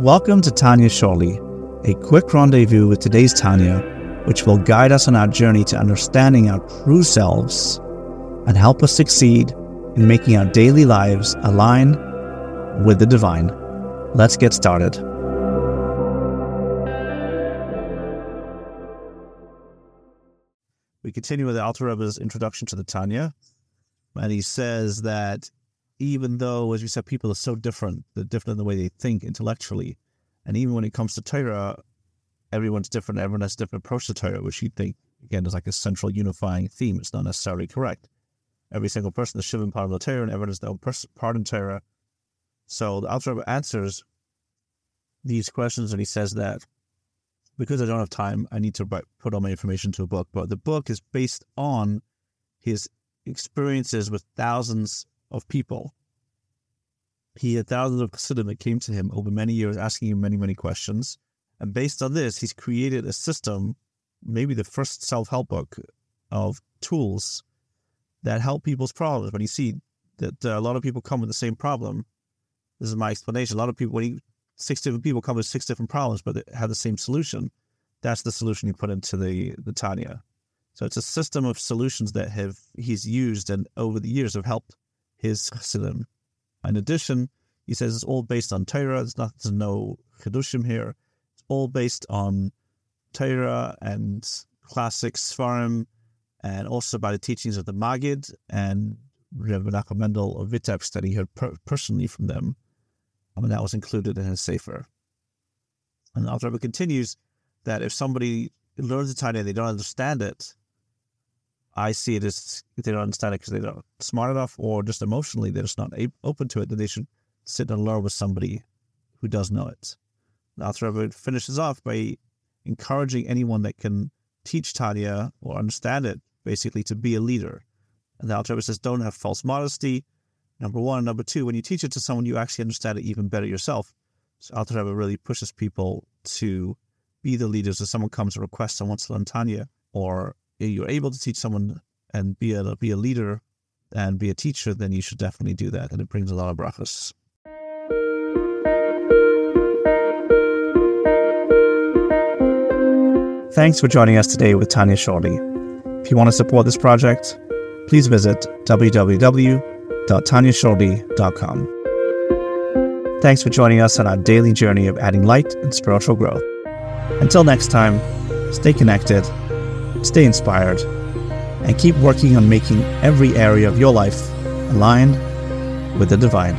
Welcome to Tanya Shorty, a quick rendezvous with today's Tanya, which will guide us on our journey to understanding our true selves and help us succeed in making our daily lives align with the divine. Let's get started. We continue with the Alter Rebbe's introduction to the Tanya, and he says that even though, as we said, people are so different, they're different in the way they think intellectually, and even when it comes to Torah, everyone's different. Everyone has a different approach to Torah, which you think again is like a central unifying theme. It's not necessarily correct. Every single person is shivim part of the Torah, and everyone has their own part in Torah. So the Rebbe answers these questions, and he says that because I don't have time, I need to put all my information to a book. But the book is based on his experiences with thousands of people. He had thousands of Chassidim that came to him over many years, asking him many, many questions. And based on this, he's created a system, maybe the first self-help book of tools that help people's problems. When you see that uh, a lot of people come with the same problem, this is my explanation. A lot of people, when you six different people come with six different problems, but they have the same solution. That's the solution you put into the the Tanya. So it's a system of solutions that have he's used and over the years have helped his chassidim. In addition, he says it's all based on Torah. There's not there's no chedushim here. It's all based on Torah and classic Sfarim, and also by the teachings of the Magid and Rebbe Nachum Mendel of Vitebsk that he heard per- personally from them. I mean, that was included in his Sefer. And the Rebbe continues that if somebody learns the Tanya and they don't understand it, I see it as they don't understand it because they're not smart enough or just emotionally they're just not open to it, that they should sit and learn with somebody who does know it. The Alter Rebbe finishes off by encouraging anyone that can teach Tanya or understand it, basically, to be a leader. And the Alter Rebbe says, don't have false modesty, Number one. Number two, when you teach it to someone, you actually understand it even better yourself. So Alter Rebbe really pushes people to be the leaders. If someone comes and requests and wants to learn Tanya, or you're able to teach someone and be a be a leader and be a teacher, then you should definitely do that, and it brings a lot of brachas. Thanks for joining us today with Tanya Shorty. If you want to support this project, please visit www www.tanyashorty.com. Thanks for joining us on our daily journey of adding light and spiritual growth. Until next time, stay connected, stay inspired, and keep working on making every area of your life aligned with the divine.